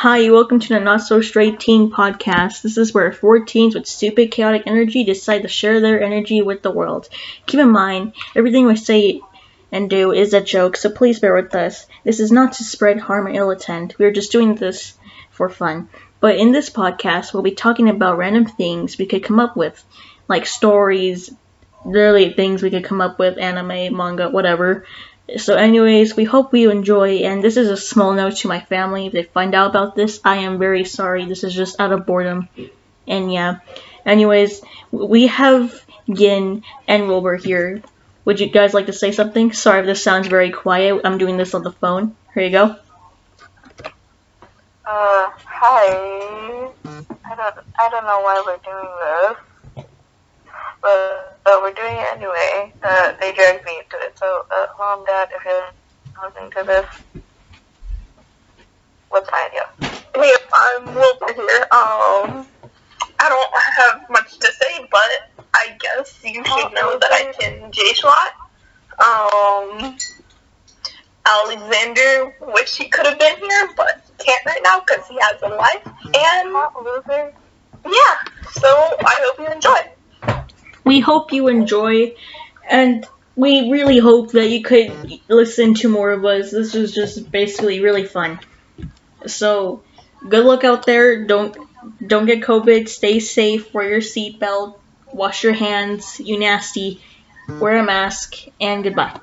Hi, welcome to the Not So Straight Teen Podcast. This is where four teens with stupid, chaotic energy decide to share their energy with the world. Keep in mind, everything we say and do is a joke, so please bear with us. This is not to spread harm or ill intent. We are just doing this for fun. But in this podcast, we'll be talking about random things we could come up with, like stories, literally things we could come up with, anime, manga, whatever. So, anyways, we hope you enjoy. And this is a small note to my family. If they find out about this, I am very sorry. This is just out of boredom. And yeah. Anyways, we have Gin and Wilbur here. Would you guys like to say something? Sorry if this sounds very quiet. I'm doing this on the phone. Here you go. Uh, hi. I don't, I don't know why we're doing this, but, but we're doing it anyway. Uh, they dragged me into it. So, uh, mom, dad, if you're listening to this, what's my idea? Hey, I'm Wilbur here. Um, I don't have much to say, but I guess you should know that I can J-Slot. Um, Alexander wish he could have been here, but can't right now because he has a life. And yeah, so I hope you enjoy. We hope you enjoy, and we really hope that you could listen to more of us. This was just basically really fun. So, good luck out there. Don't don't get COVID. Stay safe. Wear your seatbelt. Wash your hands. You nasty. Wear a mask. And goodbye.